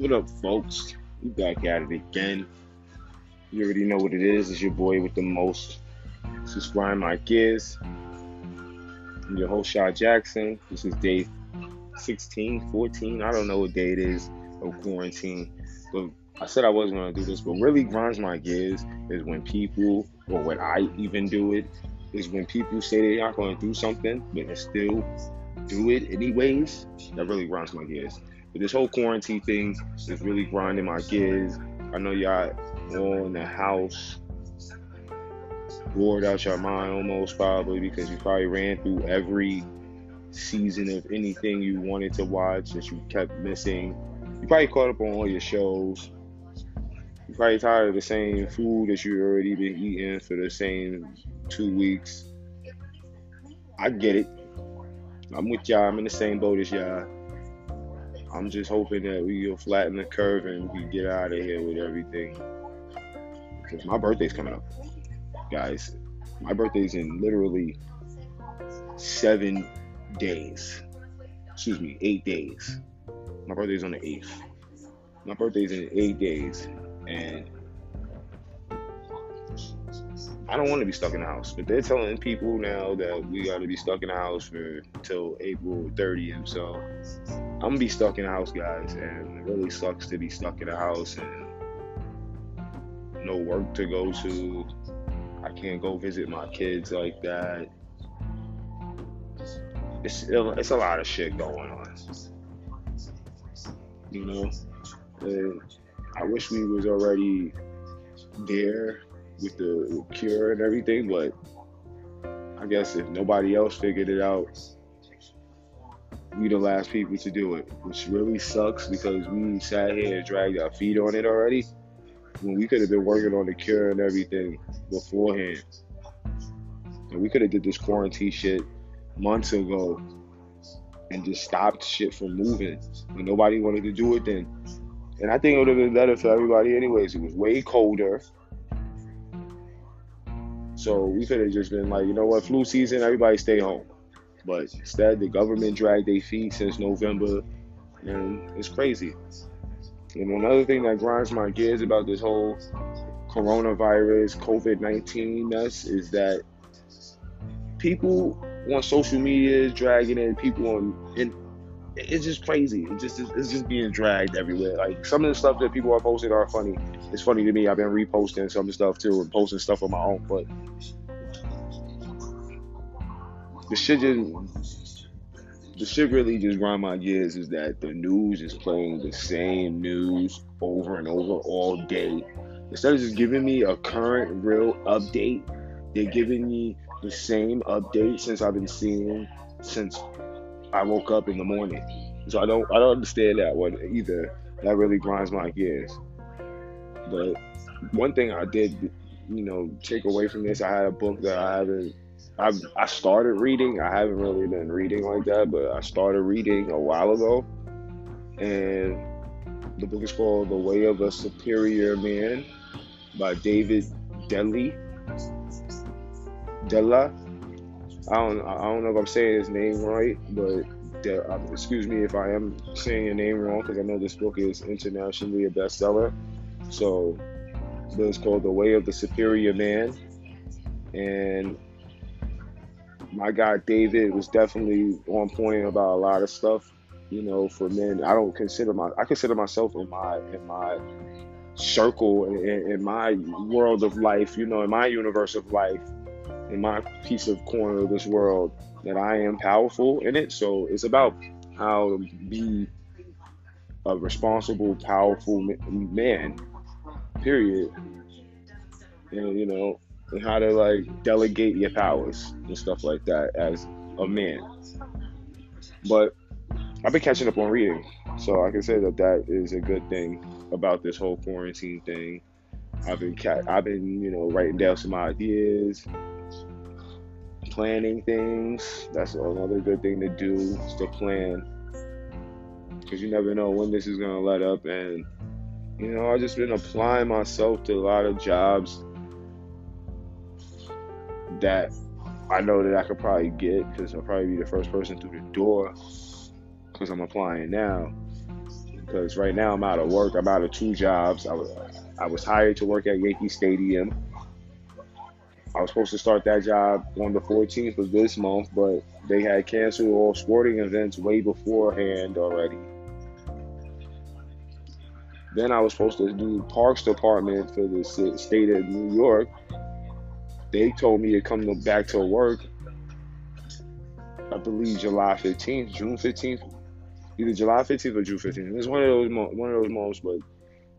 What up, folks? We back at it again. You already know what it is. It's your boy with the most. Subscribe my gears. I'm your host, Shaw Jackson. This is day 16, 14. I don't know what day it is of quarantine. But I said I wasn't going to do this. But really grinds my gears is when people, or when I even do it, is when people say they're not going to do something, but they still do it anyways. That really grinds my gears. But this whole quarantine thing is really grinding my gears. I know y'all all in the house, bored out your mind almost probably because you probably ran through every season of anything you wanted to watch that you kept missing. You probably caught up on all your shows. You're probably tired of the same food that you already been eating for the same two weeks. I get it. I'm with y'all. I'm in the same boat as y'all. I'm just hoping that we will flatten the curve and we get out of here with everything. Because my birthday's coming up, guys. My birthday's in literally seven days. Excuse me, eight days. My birthday's on the eighth. My birthday's in eight days, and I don't want to be stuck in the house. But they're telling people now that we got to be stuck in the house for till April 30th. So I'm gonna be stuck in the house, guys, and it really sucks to be stuck in the house and no work to go to. I can't go visit my kids like that. It's it's a lot of shit going on, you know. And I wish we was already there with the cure and everything, but I guess if nobody else figured it out, we the last people to do it, which really sucks because we sat here and dragged our feet on it already when we could have been working on the cure and everything beforehand. And we could have did this quarantine shit months ago and just stopped shit from moving. When nobody wanted to do it then. And I think it would have been better for everybody anyways. It was way colder. So we could have just been like, you know what, flu season, everybody stay home. But instead, the government dragged their feet since November, and it's crazy. And another thing that grinds my gears about this whole coronavirus, COVID 19 mess is that people on social media is dragging in people on, and it's just crazy. It's just it's just being dragged everywhere. Like some of the stuff that people are posting are funny. It's funny to me. I've been reposting some of the stuff too and posting stuff on my own, but the shit just the shit really just grind my gears is that the news is playing the same news over and over all day. Instead of just giving me a current real update, they're giving me the same update since I've been seeing since I woke up in the morning. So I don't I don't understand that one either. That really grinds my gears. But one thing I did, you know, take away from this, I had a book that I haven't I I started reading. I haven't really been reading like that, but I started reading a while ago, and the book is called "The Way of a Superior Man" by David Delia. Della. I don't I don't know if I'm saying his name right, but De, uh, excuse me if I am saying your name wrong because I know this book is internationally a bestseller. So, it's called "The Way of the Superior Man," and my guy David was definitely on point about a lot of stuff. You know, for men, I don't consider my I consider myself in my in my circle in, in my world of life. You know, in my universe of life, in my piece of corner of this world, that I am powerful in it. So it's about how to be a responsible, powerful man. Period. And you know, and how to like delegate your powers and stuff like that as a man. But I've been catching up on reading, so I can say that that is a good thing about this whole quarantine thing. I've been I've been you know writing down some ideas, planning things. That's another good thing to do is to plan, because you never know when this is gonna let up. And you know I've just been applying myself to a lot of jobs that I know that I could probably get because I'll probably be the first person through the door because I'm applying now. because right now I'm out of work. I'm out of two jobs. I was I was hired to work at Yankee Stadium. I was supposed to start that job on the 14th of this month, but they had canceled all sporting events way beforehand already. Then I was supposed to do Parks Department for the state of New York. They told me to come back to work. I believe July 15th, June 15th, either July 15th or June 15th. It's one of those one of those months, but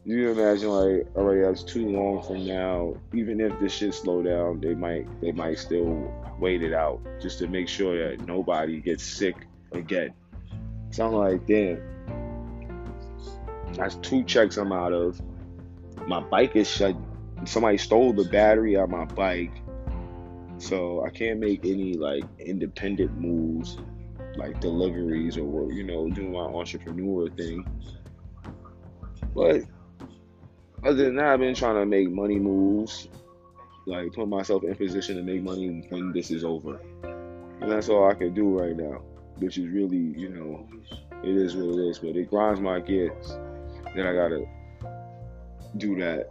you imagine like, all right, that's too long from now. Even if this shit slow down, they might they might still wait it out just to make sure that nobody gets sick again. So I'm like, damn. That's two checks I'm out of. My bike is shut. Somebody stole the battery out my bike. So I can't make any like independent moves, like deliveries or you know, doing my entrepreneur thing. But other than that, I've been trying to make money moves, like put myself in position to make money when this is over. And that's all I can do right now, which is really, you know, it is what it is. But it grinds my gears that I gotta do that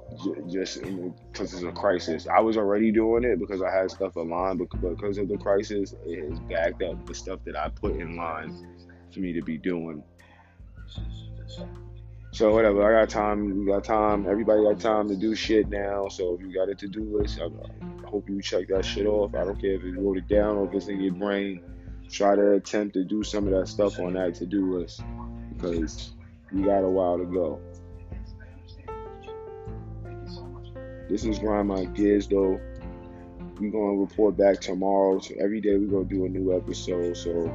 just because it's a crisis. I was already doing it because I had stuff aligned, but because of the crisis, it has backed up the stuff that I put in line for me to be doing. So whatever, I got time. We got time. Everybody got time to do shit now. So if you got a to-do list, I, I hope you check that shit off. I don't care if you wrote it down or if it's in your brain. Try to attempt to do some of that stuff on that to-do list because you got a while to go. This is Grind My Gears though. We're gonna report back tomorrow. So every day we're gonna do a new episode. So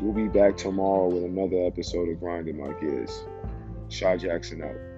we'll be back tomorrow with another episode of Grinding My Gears. Shaw Jackson out.